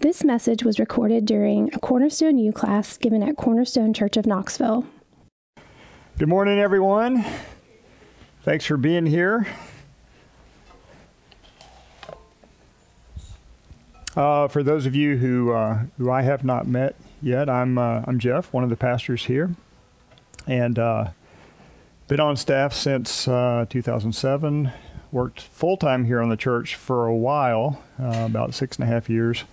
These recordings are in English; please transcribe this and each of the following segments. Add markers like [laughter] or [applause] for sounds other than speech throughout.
This message was recorded during a Cornerstone U class given at Cornerstone Church of Knoxville. Good morning, everyone. Thanks for being here. Uh, for those of you who uh, who I have not met yet, I'm uh, I'm Jeff, one of the pastors here, and uh, been on staff since uh, 2007. Worked full time here on the church for a while, uh, about six and a half years.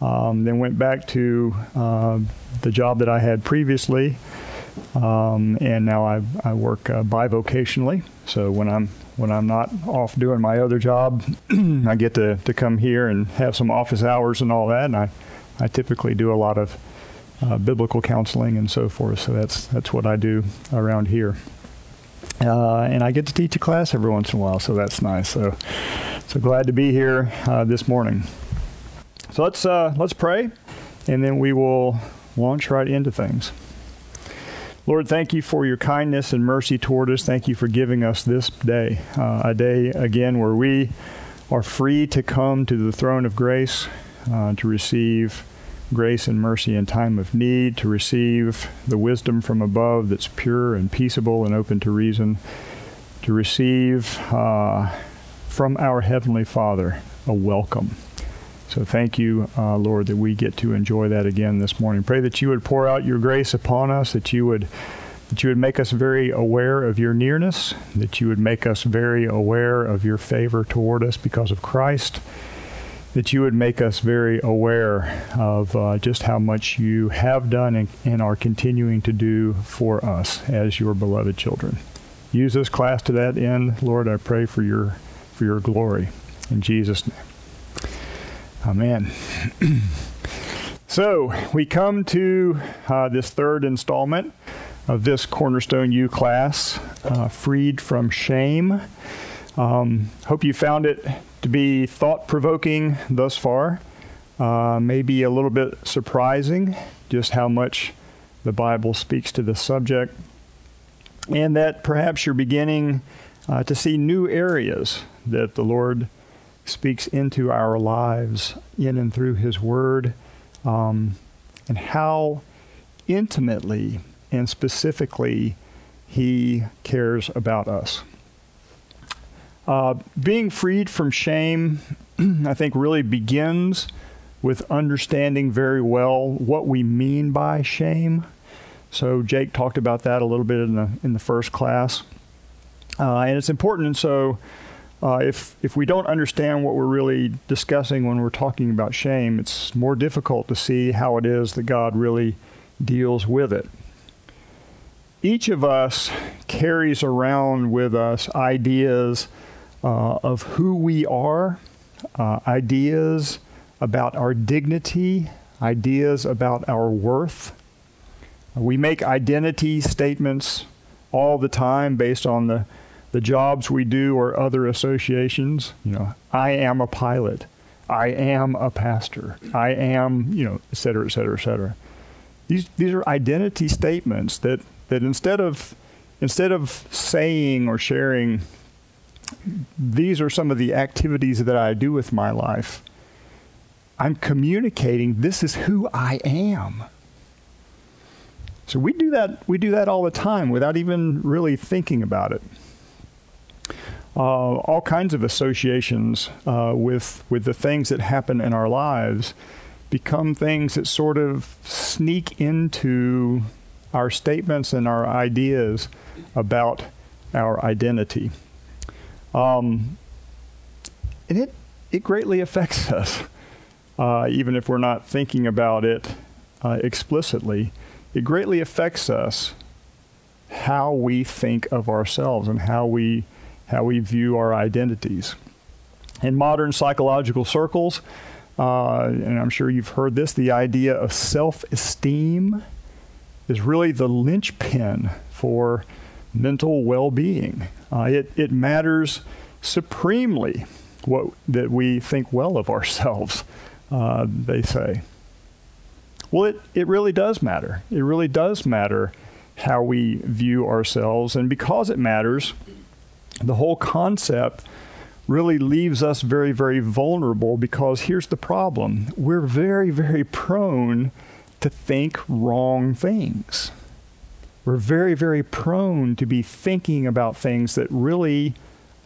Um, then went back to the job that I had previously, um, and now I, I work bivocationally. So when I'm when I'm not off doing my other job, [clears throat] I get to, to come here and have some office hours and all that. And I, I typically do a lot of uh, biblical counseling and so forth. So that's that's what I do around here. Uh, and I get to teach a class every once in a while, so that's nice. So, so glad to be here uh, this morning. So let's uh, let's pray, and then we will launch right into things. Lord, thank you for your kindness and mercy toward us. Thank you for giving us this day, uh, a day again where we are free to come to the throne of grace, uh, to receive grace and mercy in time of need, to receive the wisdom from above that's pure and peaceable and open to reason, to receive uh, from our Heavenly Father a welcome. So thank you, uh, Lord, that we get to enjoy that again this morning. Pray that you would pour out your grace upon us, that you would that you would make us very aware of your nearness, that you would make us very aware of your favor toward us because of Christ, that you would make us very aware of uh, just how much you have done and, and are continuing to do for us as your beloved children. Use this class to that end, Lord. I pray for your for your glory in Jesus' name. Amen. [clears throat] so we come to uh, this third installment of this Cornerstone U class, uh, Freed from Shame. Um, hope you found it to be thought provoking thus far. Uh, maybe a little bit surprising just how much the Bible speaks to the subject, and that perhaps you're beginning uh, to see new areas that the Lord speaks into our lives in and through His Word, um, and how intimately and specifically He cares about us. Uh, being freed from shame, [clears throat] I think, really begins with understanding very well what we mean by shame. So Jake talked about that a little bit in the in the first class, uh, and it's important. And so uh, if if we don't understand what we're really discussing when we're talking about shame, it's more difficult to see how it is that God really deals with it. Each of us carries around with us ideas uh, of who we are, uh, ideas about our dignity, ideas about our worth. We make identity statements all the time based on the the jobs we do or other associations. You know, I am a pilot. I am a pastor. I am, you know, et cetera, et cetera, et cetera. These these are identity statements that that instead of instead of saying or sharing these are some of the activities that I do with my life. I'm communicating this is who I am. So we do that we do that all the time without even really thinking about it uh, all kinds of associations uh, with with the things that happen in our lives become things that sort of sneak into our statements and our ideas about our identity. Um, and it it greatly affects [laughs] us, uh, even if we're not thinking about it uh, explicitly. It greatly affects us how we think of ourselves and how we how we view our identities. In modern psychological circles, uh, and I'm sure you've heard this, the idea of self esteem is really the linchpin for mental well being. Uh, it, it matters supremely what, that we think well of ourselves, uh, they say. Well, it, it really does matter. It really does matter how we view ourselves. And because it matters, the whole concept really leaves us very, very vulnerable because here's the problem we're very, very prone to think wrong things. We're very, very prone to be thinking about things that really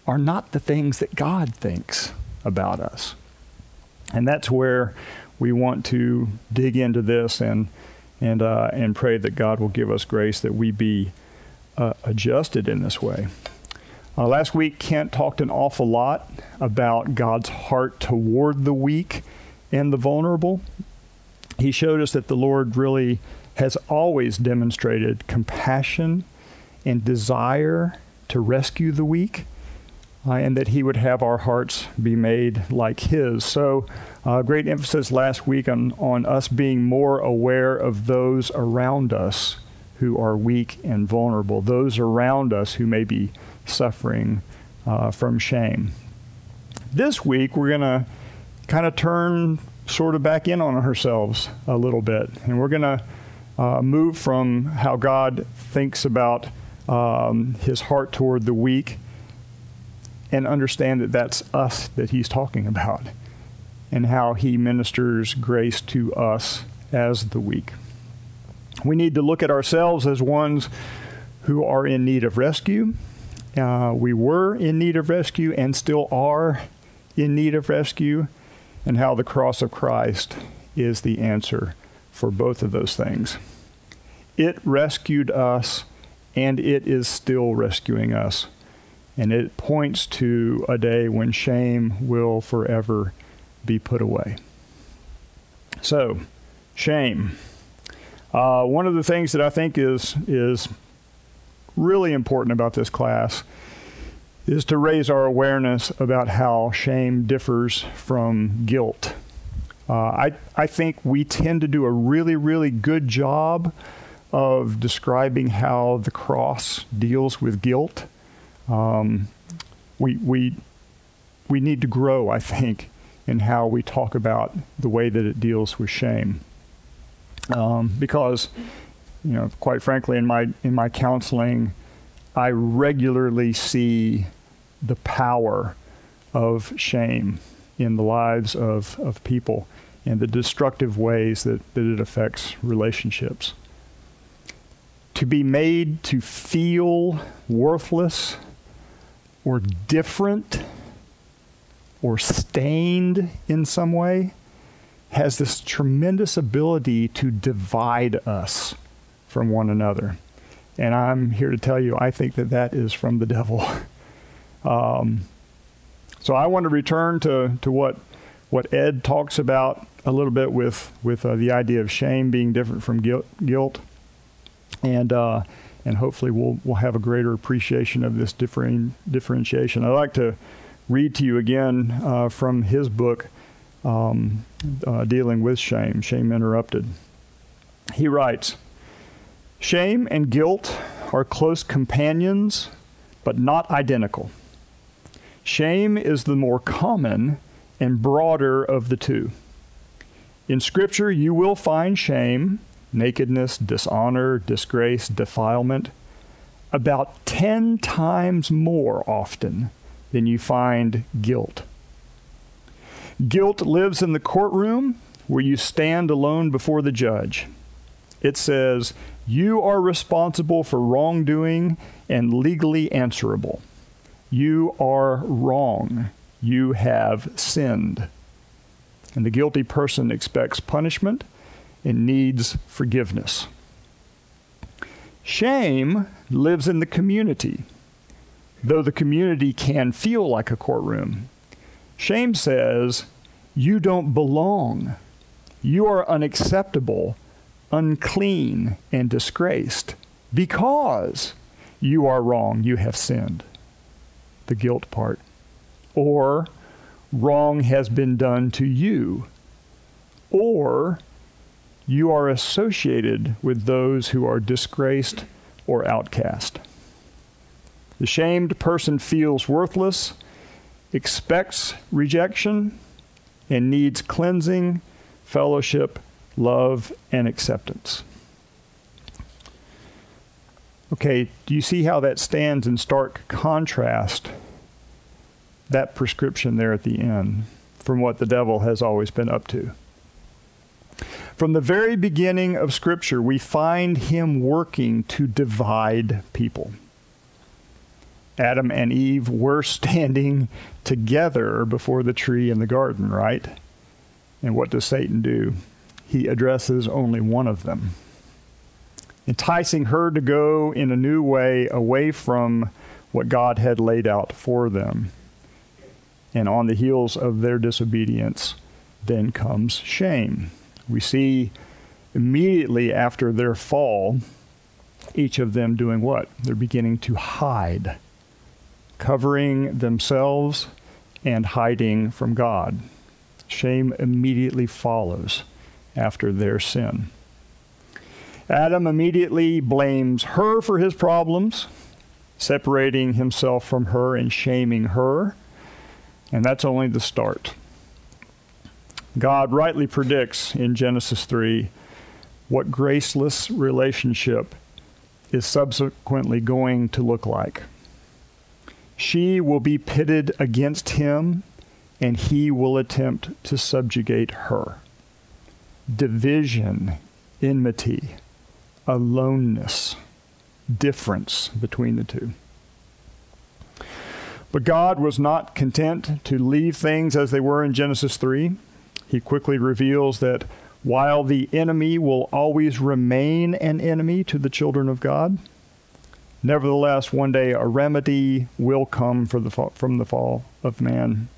are not the things that God thinks about us. And that's where we want to dig into this and and uh, and pray that God will give us grace that we be uh, adjusted in this way. Uh, last week, Kent talked an awful lot about God's heart toward the weak and the vulnerable. He showed us that the Lord really has always demonstrated compassion and desire to rescue the weak, uh, and that He would have our hearts be made like His. So, uh, great emphasis last week on, on us being more aware of those around us who are weak and vulnerable, those around us who may be suffering uh, from shame. This week, we're going to kind of turn sort of back in on ourselves a little bit, and we're going to uh, move from how God thinks about um, his heart toward the weak and understand that that's us that he's talking about and how he ministers grace to us as the weak. We need to look at ourselves as ones who are in need of rescue uh, we were in need of rescue and still are in need of rescue, and how the cross of Christ is the answer for both of those things. It rescued us, and it is still rescuing us. And it points to a day when shame will forever be put away. So, shame. Uh, one of the things that I think is is really important about this class is to raise our awareness about how shame differs from guilt. Uh, I, I think we tend to do a really, really good job of describing how the cross deals with guilt. Um, we, we, we need to grow, I think, in how we talk about the way that it deals with shame. Um, because you know, quite frankly, in my in my counseling, I regularly see the power of shame in the lives of, of people and the destructive ways that, that it affects relationships. To be made to feel worthless or different or stained in some way has this tremendous ability to divide us from one another. And I'm here to tell you, I think that that is from the devil. [laughs] um, so I want to return to, to what, what Ed talks about a little bit with, with uh, the idea of shame being different from guilt. guilt. And, uh, and hopefully we'll, we'll have a greater appreciation of this differing, differentiation. I'd like to read to you again uh, from his book, um, uh, Dealing with Shame, Shame Interrupted. He writes, Shame and guilt are close companions, but not identical. Shame is the more common and broader of the two. In Scripture, you will find shame, nakedness, dishonor, disgrace, defilement, about 10 times more often than you find guilt. Guilt lives in the courtroom where you stand alone before the judge. It says, you are responsible for wrongdoing and legally answerable. You are wrong. You have sinned. And the guilty person expects punishment and needs forgiveness. Shame lives in the community, though the community can feel like a courtroom. Shame says, You don't belong. You are unacceptable unclean and disgraced because you are wrong, you have sinned. The guilt part. Or wrong has been done to you. Or you are associated with those who are disgraced or outcast. The shamed person feels worthless, expects rejection, and needs cleansing, fellowship, love, and acceptance. Okay, do you see how that stands in stark contrast that prescription there at the end from what the devil has always been up to. From the very beginning of Scripture, we find him working to divide people. Adam and Eve were [laughs] standing together before the tree in the garden, right? And what does Satan do? He addresses only one of them, enticing her to go in a new way away from what God had laid out for them. And on the heels of their disobedience, then comes shame. We see immediately after their fall, each of them doing what? They're beginning to hide, covering themselves and hiding from God. Shame immediately follows after their sin. Adam immediately blames her for his problems, separating himself from her and shaming her. And that's only the start. God rightly predicts in Genesis 3 what graceless relationship is subsequently going to look like. She will be pitted against him, and he will attempt to subjugate her. Division, enmity, aloneness, difference between the two. But God was not content to leave things as they were in Genesis 3. He quickly reveals that while the enemy will always remain an enemy to the children of God, nevertheless, one day a remedy will come the from the fall of man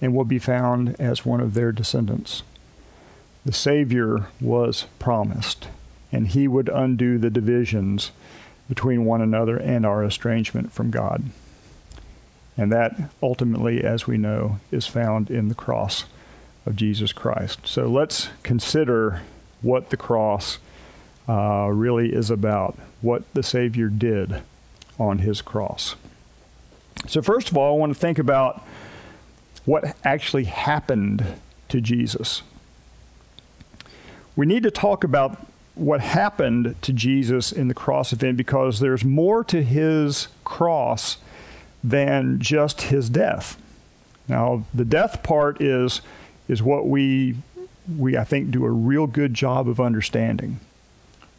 and will be found as one of their descendants. The Savior was promised, and he would undo the divisions between one another and our estrangement from God. And that ultimately, as we know, is found in the cross of Jesus Christ. So let's consider what the cross uh, really is about, what the Savior did on his cross. So, first of all, I want to think about what actually happened to Jesus. We need to talk about what happened to Jesus in the cross event because there's more to his cross than just his death. Now, the death part is, is what we, we, I think, do a real good job of understanding.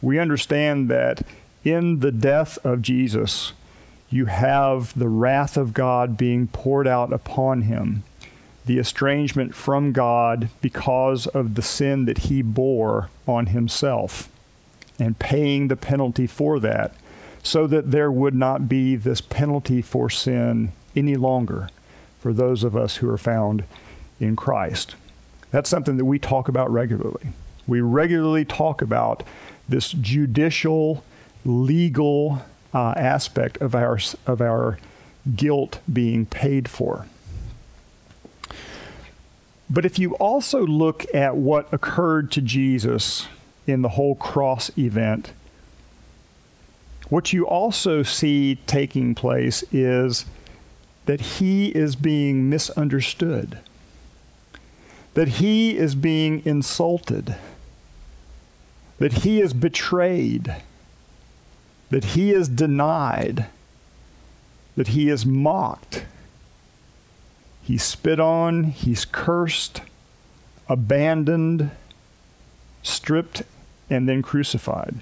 We understand that in the death of Jesus, you have the wrath of God being poured out upon him, the estrangement from God because of the sin that he bore on himself, and paying the penalty for that so that there would not be this penalty for sin any longer for those of us who are found in Christ. That's something that we talk about regularly. We regularly talk about this judicial, legal uh, aspect of our, of our guilt being paid for. But if you also look at what occurred to Jesus in the whole cross event, what you also see taking place is that he is being misunderstood, that he is being insulted, that he is betrayed, that he is denied, that he is mocked, he's spit on, he's cursed, abandoned, stripped, and then crucified.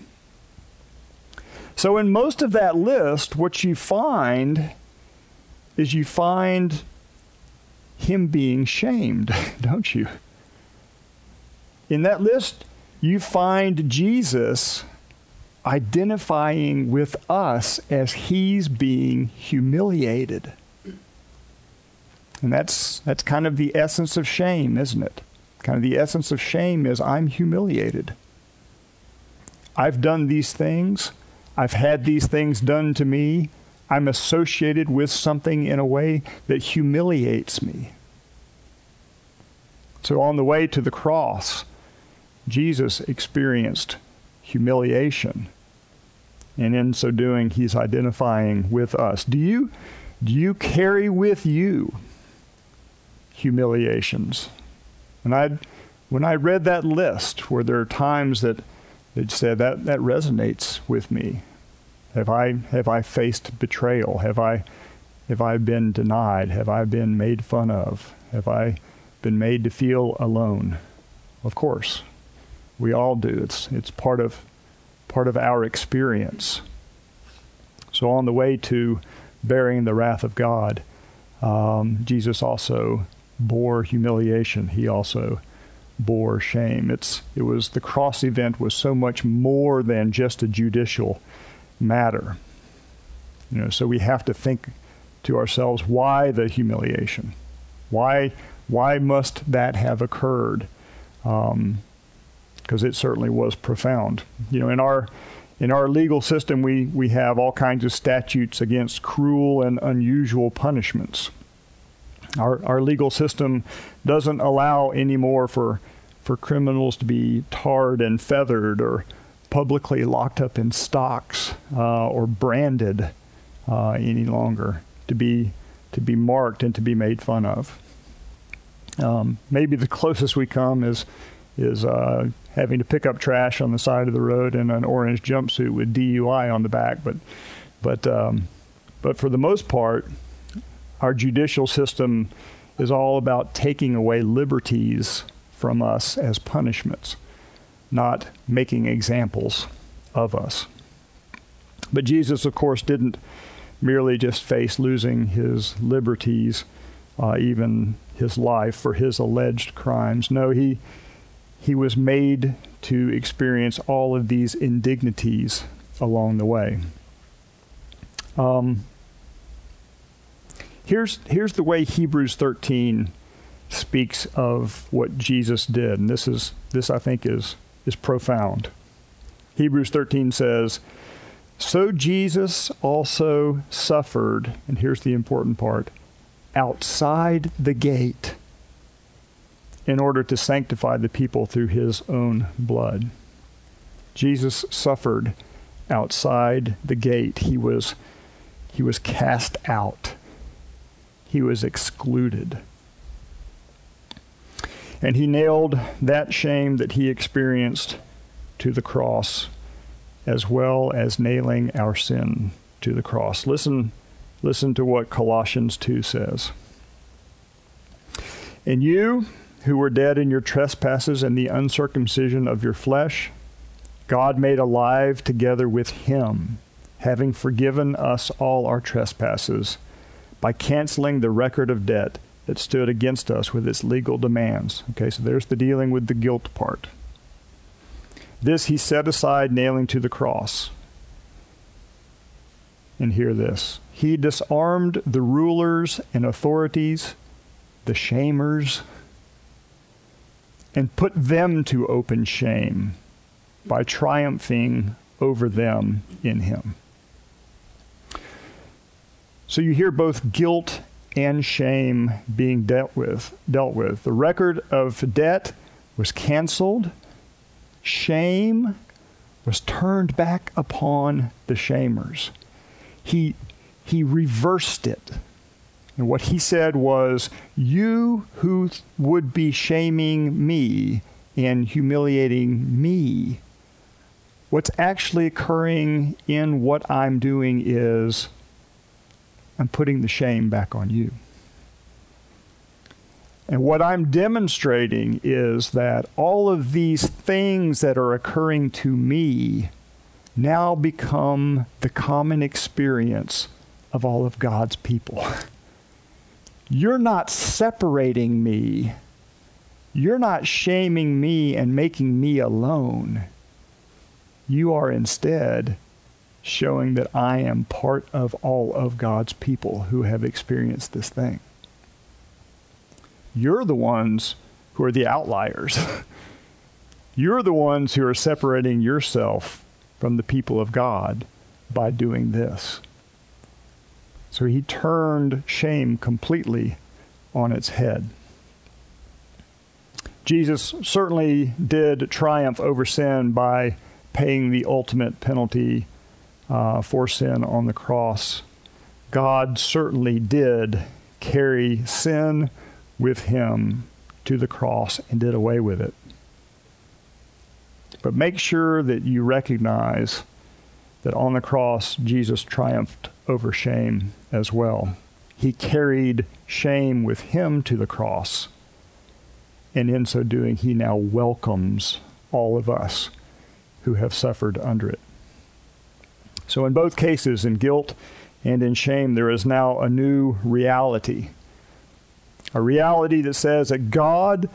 So, in most of that list, what you find is you find him being shamed, [laughs] don't you? In that list, you find Jesus identifying with us as he's being humiliated. And that's, that's kind of the essence of shame, isn't it? Kind of the essence of shame is I'm humiliated. I've done these things. I've had these things done to me. I'm associated with something in a way that humiliates me. So, on the way to the cross, Jesus experienced humiliation. And in so doing, he's identifying with us. Do you, do you carry with you humiliations? And I, when I read that list, where there are times that that said that that resonates with me. Have I have I faced betrayal? Have I have I been denied? Have I been made fun of? Have I been made to feel alone? Of course. We all do. It's it's part of part of our experience. So on the way to bearing the wrath of God, um, Jesus also bore humiliation. He also bore shame. It's it was the cross event was so much more than just a judicial matter. You know, so we have to think to ourselves, why the humiliation? Why why must that have occurred? Because um, it certainly was profound. You know, in our in our legal system, we, we have all kinds of statutes against cruel and unusual punishments. Our, our legal system doesn't allow anymore for, for criminals to be tarred and feathered or publicly locked up in stocks uh, or branded uh, any longer to be, to be marked and to be made fun of. Um, maybe the closest we come is, is uh, having to pick up trash on the side of the road in an orange jumpsuit with DUI on the back. But, but, um, but for the most part, our judicial system is all about taking away liberties from us as punishments, not making examples of us. But Jesus, of course, didn't merely just face losing his liberties, uh, even his life for his alleged crimes. No, he he was made to experience all of these indignities along the way. Um, here's here's the way Hebrews 13 speaks of what Jesus did, and this is this I think is is profound. Hebrews 13 says, "So Jesus also suffered, and here's the important part, outside the gate in order to sanctify the people through his own blood." Jesus suffered outside the gate. He was he was cast out he was excluded. And he nailed that shame that he experienced to the cross, as well as nailing our sin to the cross. Listen, listen to what Colossians 2 says. And you, who were dead in your trespasses and the uncircumcision of your flesh, God made alive together with him, having forgiven us all our trespasses by canceling the record of debt that stood against us with its legal demands. Okay, so there's the dealing with the guilt part. This he set aside, nailing to the cross. And hear this He disarmed the rulers and authorities, the shamers, and put them to open shame by triumphing over them in him. So you hear both guilt and shame being dealt with, dealt with. The record of debt was canceled. Shame was turned back upon the shamers. He he reversed it. And what he said was, You who would be shaming me and humiliating me, what's actually occurring in what I'm doing is I'm putting the shame back on you. And what I'm demonstrating is that all of these things that are occurring to me now become the common experience of all of God's people. [laughs] You're not separating me. You're not shaming me and making me alone. You are instead showing that I am part of all of God's people who have experienced this thing. You're the ones who are the outliers. [laughs] You're the ones who are separating yourself from the people of God by doing this. So he turned shame completely on its head. Jesus certainly did triumph over sin by paying the ultimate penalty uh, for sin on the cross. God certainly did carry sin with him to the cross and did away with it. But make sure that you recognize that on the cross, Jesus triumphed over shame as well. he carried shame with him to the cross. And in so doing, he now welcomes all of us who have suffered under it. So, in both cases, in guilt and in shame, there is now a new reality. A reality that says that God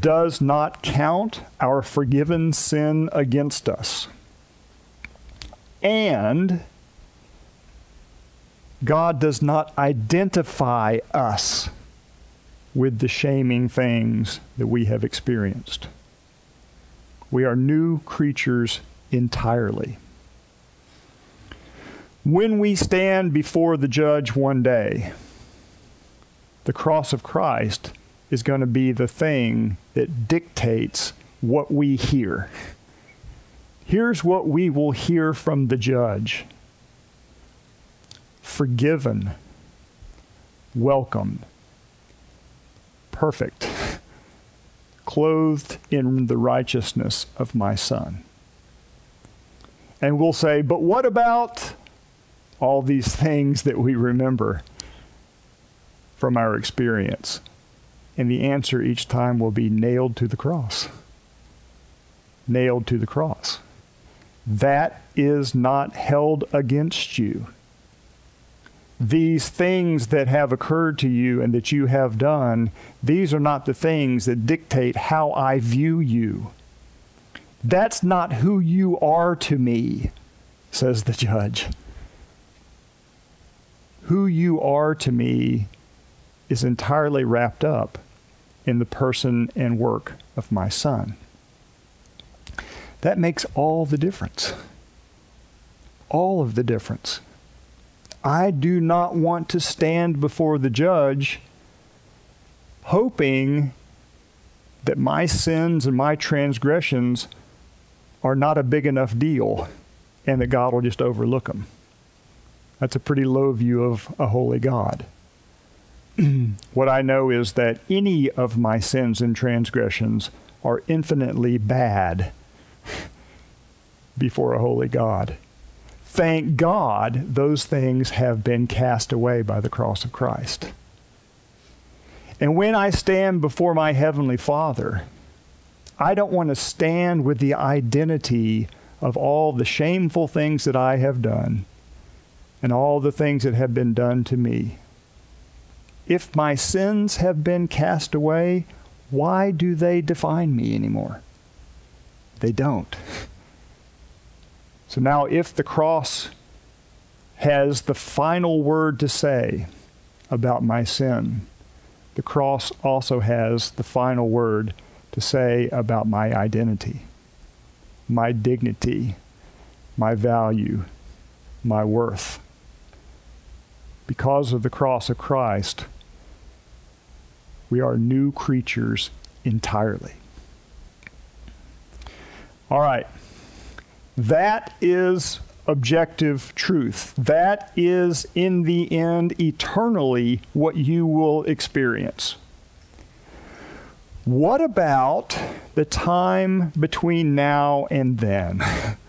does not count our forgiven sin against us. And God does not identify us with the shaming things that we have experienced. We are new creatures entirely. When we stand before the judge one day, the cross of Christ is going to be the thing that dictates what we hear. Here's what we will hear from the judge forgiven, welcomed, perfect, clothed in the righteousness of my Son. And we'll say, but what about all these things that we remember from our experience? And the answer each time will be nailed to the cross. Nailed to the cross. That is not held against you. These things that have occurred to you and that you have done, these are not the things that dictate how I view you. That's not who you are to me, says the judge. Who you are to me is entirely wrapped up in the person and work of my Son. That makes all the difference. All of the difference. I do not want to stand before the judge hoping that my sins and my transgressions are not a big enough deal and that God will just overlook them. That's a pretty low view of a holy God. [clears throat] what I know is that any of my sins and transgressions are infinitely bad [laughs] before a holy God. Thank God those things have been cast away by the cross of Christ. And when I stand before my Heavenly Father, I don't want to stand with the identity of all the shameful things that I have done and all the things that have been done to me. If my sins have been cast away, why do they define me anymore? They don't. So now, if the cross has the final word to say about my sin, the cross also has the final word to say about my identity, my dignity, my value, my worth. Because of the cross of Christ, we are new creatures entirely. All right. That is objective truth. That is, in the end, eternally what you will experience. What about the time between now and then? [laughs]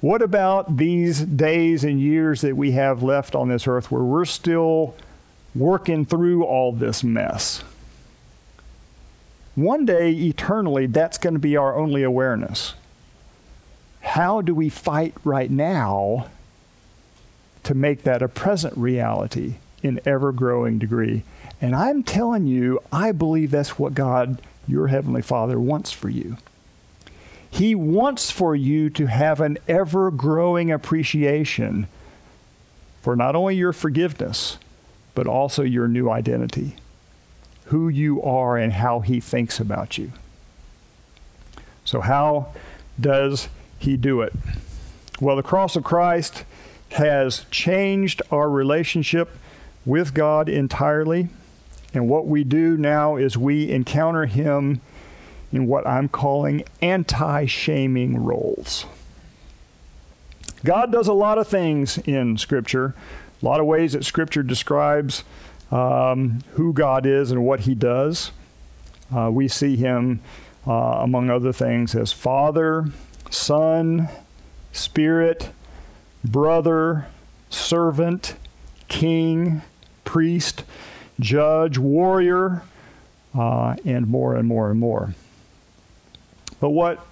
what about these days and years that we have left on this earth where we're still working through all this mess. One day, eternally, that's going to be our only awareness. How do we fight right now to make that a present reality in ever growing degree? And I'm telling you, I believe that's what God, your Heavenly Father, wants for you. He wants for you to have an ever growing appreciation for not only your forgiveness, but also your new identity, who you are and how He thinks about you. So, how does He do it? Well, the cross of Christ has changed our relationship with God entirely. And what we do now is we encounter Him in what I'm calling anti shaming roles. God does a lot of things in Scripture a lot of ways that Scripture describes um, who God is and what He does. Uh, we see Him, uh, among other things, as Father, Son, Spirit, Brother, Servant, King, priest, judge, warrior, uh, and more and more and more. But what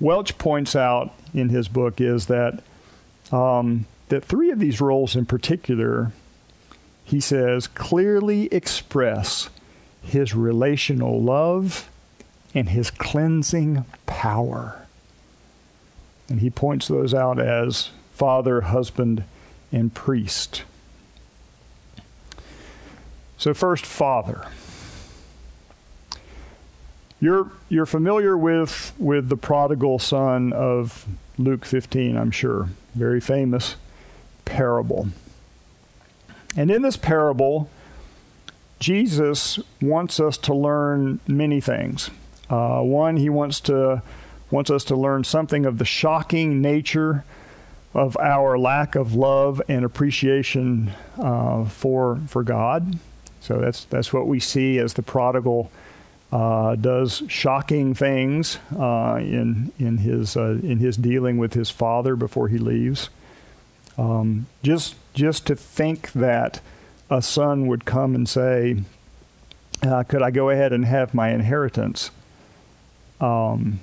Welch points out in his book is that um, that three of these roles in particular, he says, clearly express his relational love and his cleansing power. And he points those out as father, husband, and priest. So, first, father. You're, you're familiar with, with the prodigal son of Luke 15, I'm sure. Very famous parable. And in this parable, Jesus wants us to learn many things. Uh, one, he wants to wants us to learn something of the shocking nature of our lack of love and appreciation uh, for for God. So that's that's what we see as the prodigal uh, does shocking things uh, in in his uh, in his dealing with his father before he leaves. Um, just just to think that a son would come and say, uh, "Could I go ahead and have my inheritance?" Um,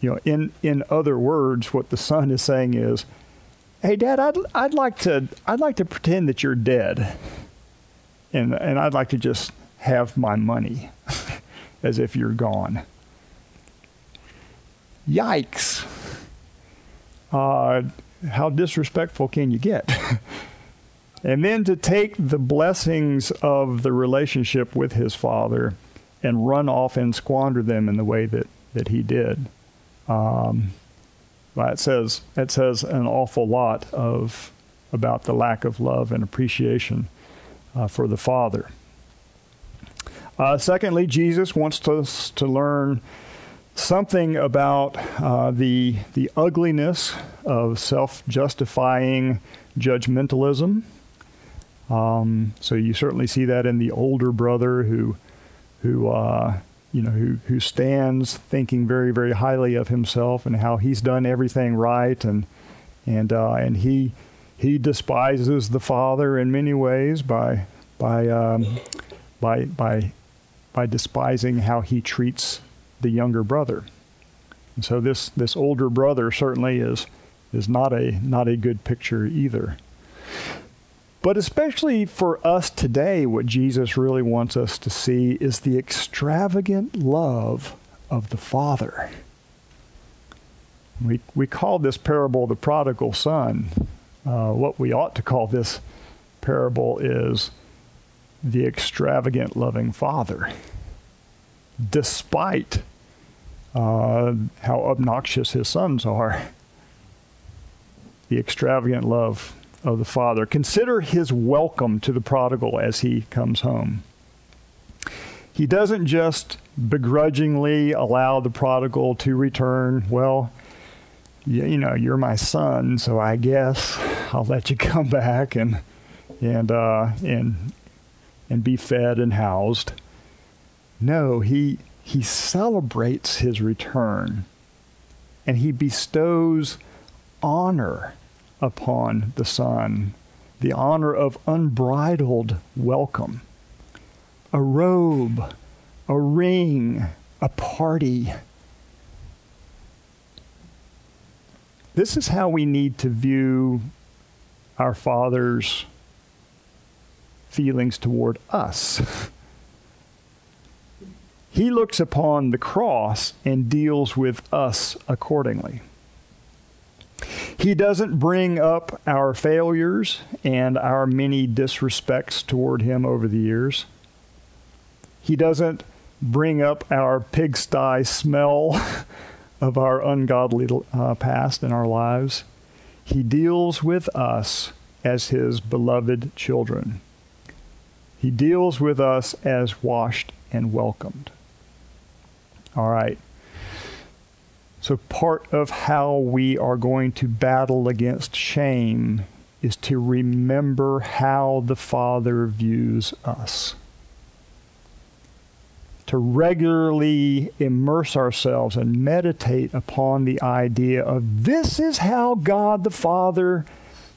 you know, in in other words, what the son is saying is, "Hey, Dad, I'd I'd like to I'd like to pretend that you're dead, and and I'd like to just have my money, [laughs] as if you're gone." Yikes! Uh, how disrespectful can you get? [laughs] and then to take the blessings of the relationship with his father and run off and squander them in the way that, that he did. Um, it says it says an awful lot of about the lack of love and appreciation uh, for the Father. Uh, secondly, Jesus wants us to learn something about uh, the the ugliness of self-justifying judgmentalism. Um, so you certainly see that in the older brother who who uh, you know who who stands thinking very very highly of himself and how he's done everything right and and uh, and he he despises the father in many ways by by um, by by by despising how he treats the younger brother. And so this this older brother certainly is is not a not a good picture either. But especially for us today, what Jesus really wants us to see is the extravagant love of the Father. We, we call this parable the prodigal son. Uh, what we ought to call this parable is the extravagant loving Father. Despite uh, how obnoxious his sons are, the extravagant love of the Father. Consider his welcome to the prodigal as he comes home. He doesn't just begrudgingly allow the prodigal to return. Well, you, you know, you're my son, so I guess I'll let you [laughs] come back and and uh, and and be fed and housed. No, he he celebrates his return, and he bestows honor upon the Son, the honor of unbridled welcome, a robe, a ring, a party. This is how we need to view our Father's feelings toward us. he looks upon the cross and deals with us accordingly. He doesn't bring up our failures and our many disrespects toward Him over the years. He doesn't bring up our pigsty smell [laughs] of our ungodly uh, past in our lives. He deals with us as His beloved children. He deals with us as washed and welcomed. All right. So, part of how we are going to battle against shame is to remember how the Father views us. To regularly immerse ourselves and meditate upon the idea of this is how God the Father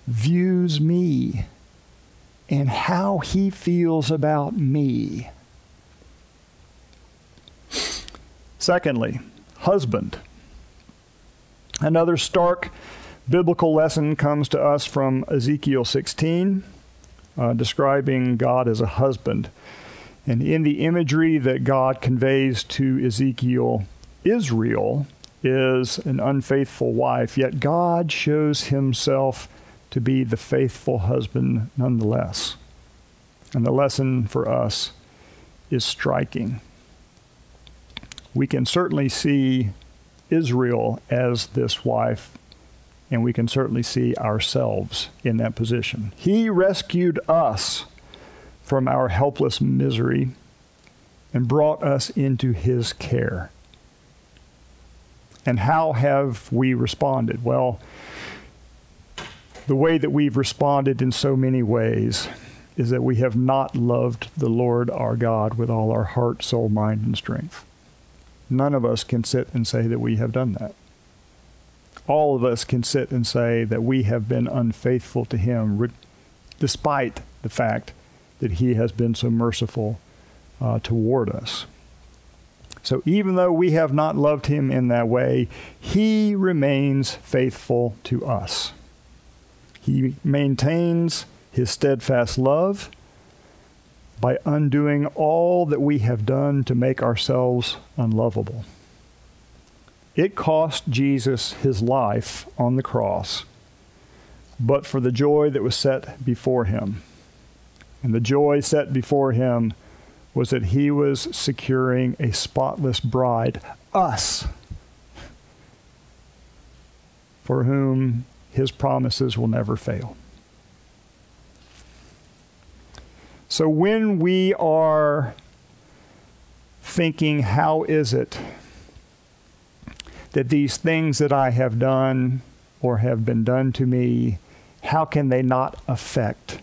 views me. And how he feels about me. Secondly, husband. Another stark biblical lesson comes to us from Ezekiel 16, uh, describing God as a husband. And in the imagery that God conveys to Ezekiel, Israel is an unfaithful wife, yet God shows himself to be the faithful husband nonetheless. And the lesson for us is striking. We can certainly see Israel as this wife, and we can certainly see ourselves in that position. He rescued us from our helpless misery and brought us into his care. And how have we responded? Well, the way that we've responded in so many ways is that we have not loved the Lord our God with all our heart, soul, mind, and strength. None of us can sit and say that we have done that. All of us can sit and say that we have been unfaithful to Him, despite the fact that He has been so merciful uh, toward us. So even though we have not loved Him in that way, He remains faithful to us. He maintains His steadfast love by undoing all that we have done to make ourselves unlovable. It cost Jesus his life on the cross, but for the joy that was set before him. And the joy set before him was that he was securing a spotless bride, us, for whom his promises will never fail. So when we are thinking, how is it that these things that I have done or have been done to me, how can they not affect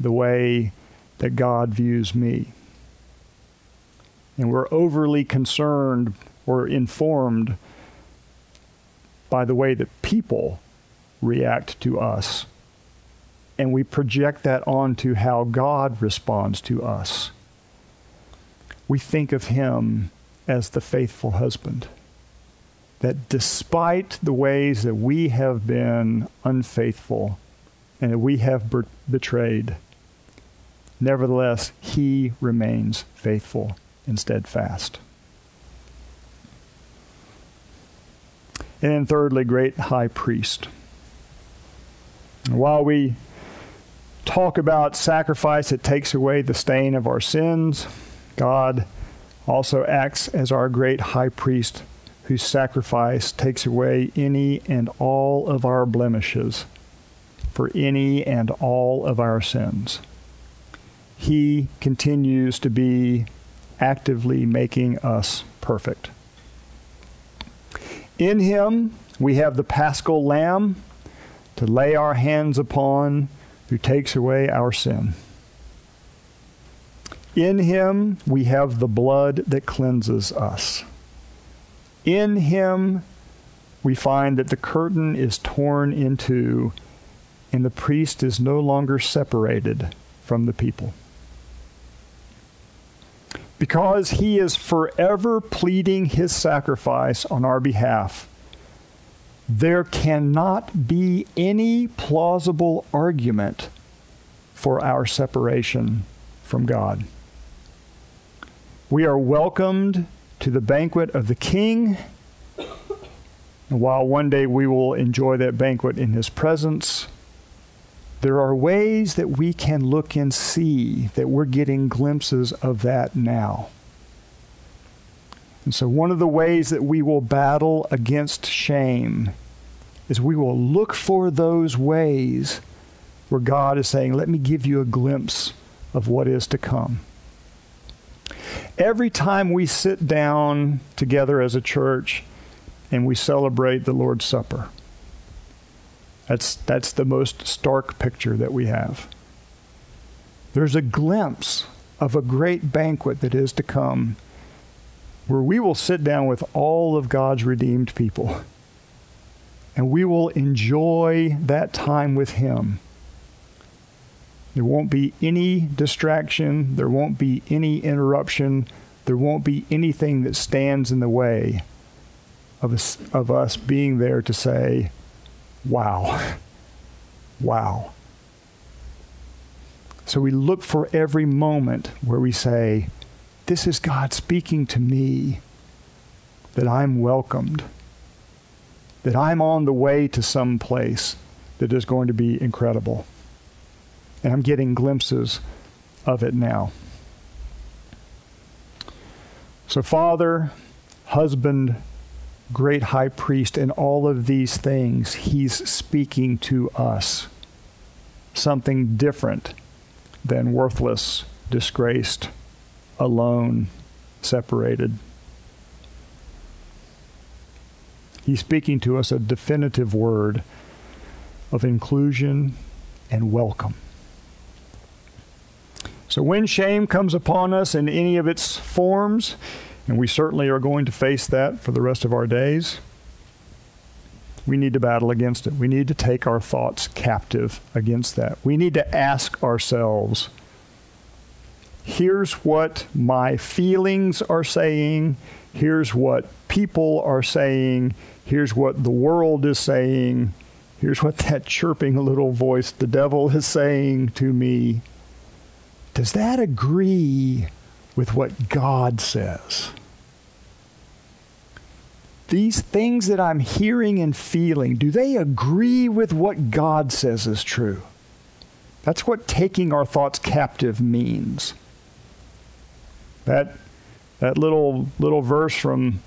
the way that God views me. And we're overly concerned or informed by the way that people react to us. And we project that onto how God responds to us. We think of Him as the faithful husband. That despite the ways that we have been unfaithful and that we have betrayed, Nevertheless, he remains faithful and steadfast. And then, thirdly, great high priest. While we talk about sacrifice that takes away the stain of our sins, God also acts as our great high priest whose sacrifice takes away any and all of our blemishes for any and all of our sins he continues to be actively making us perfect. In him, we have the paschal lamb to lay our hands upon who takes away our sin. In him, we have the blood that cleanses us. In him, we find that the curtain is torn in two, and the priest is no longer separated from the people because he is forever pleading his sacrifice on our behalf, there cannot be any plausible argument for our separation from God. We are welcomed to the banquet of the King. And while one day we will enjoy that banquet in his presence, there are ways that we can look and see that we're getting glimpses of that now. And so, one of the ways that we will battle against shame is we will look for those ways where God is saying, Let me give you a glimpse of what is to come. Every time we sit down together as a church and we celebrate the Lord's Supper, that's, that's the most stark picture that we have. There's a glimpse of a great banquet that is to come where we will sit down with all of God's redeemed people and we will enjoy that time with Him. There won't be any distraction. There won't be any interruption. There won't be anything that stands in the way of us, of us being there to say, wow, wow. So we look for every moment where we say, This is God speaking to me, that I'm welcomed, that I'm on the way to some place that is going to be incredible. And I'm getting glimpses of it now. So, Father, husband, great high priest, and all of these things, he's speaking to us something different than worthless, disgraced, alone, separated. He's speaking to us a definitive word of inclusion and welcome. So when shame comes upon us in any of its forms, and we certainly are going to face that for the rest of our days, we need to battle against it. We need to take our thoughts captive against that. We need to ask ourselves here's what my feelings are saying, here's what people are saying, here's what the world is saying, here's what that chirping little voice, the devil, is saying to me. Does that agree with what God says? these things that I'm hearing and feeling, do they agree with what God says is true? That's what taking our thoughts captive means. That that little little verse from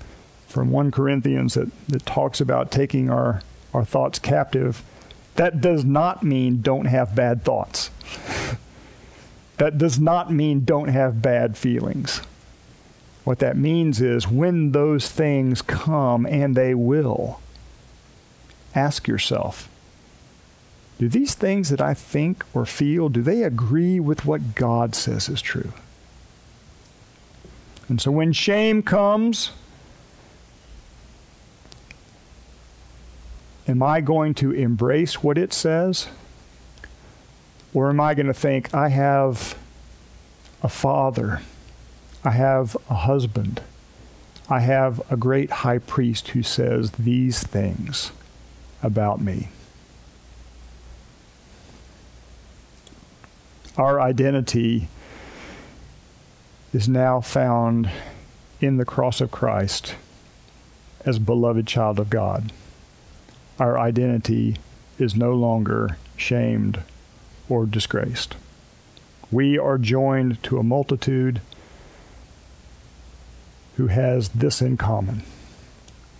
from 1 Corinthians that, that talks about taking our, our thoughts captive, that does not mean don't have bad thoughts. that does not mean don't have bad feelings. What that means is when those things come, and they will, ask yourself, do these things that I think or feel, do they agree with what God says is true? And so when shame comes, am I going to embrace what it says? Or am I going to think, I have a father I have a husband. I have a great high priest who says these things about me. Our identity is now found in the cross of Christ as beloved child of God. Our identity is no longer shamed or disgraced. We are joined to a multitude who has this in common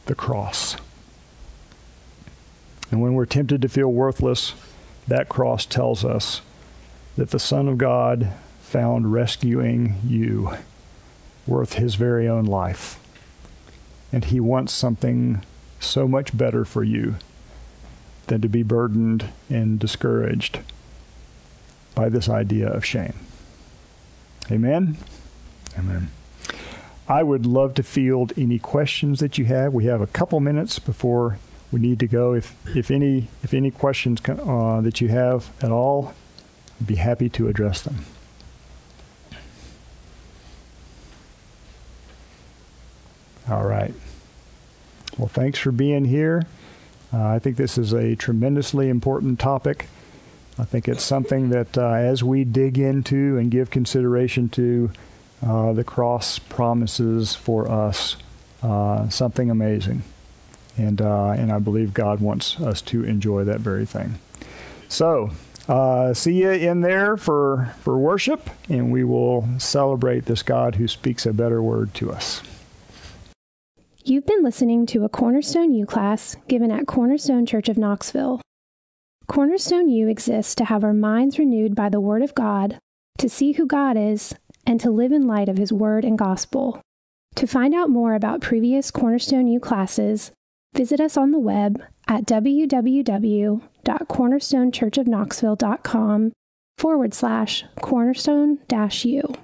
the cross. And when we're tempted to feel worthless, that cross tells us that the Son of God found rescuing you worth his very own life. And he wants something so much better for you than to be burdened and discouraged by this idea of shame. Amen? Amen. I would love to field any questions that you have. We have a couple minutes before we need to go. If if any if any questions uh, that you have at all, I'd be happy to address them. All right. Well, thanks for being here. Uh, I think this is a tremendously important topic. I think it's something that uh, as we dig into and give consideration to, uh, the cross promises for us uh, something amazing. And, uh, and I believe God wants us to enjoy that very thing. So, uh, see you in there for, for worship, and we will celebrate this God who speaks a better word to us. You've been listening to a Cornerstone U class given at Cornerstone Church of Knoxville. Cornerstone U exists to have our minds renewed by the Word of God, to see who God is, and to live in light of His Word and Gospel. To find out more about previous Cornerstone U classes, visit us on the web at www.cornerstonechurchofknoxville.com forward slash cornerstone dash U.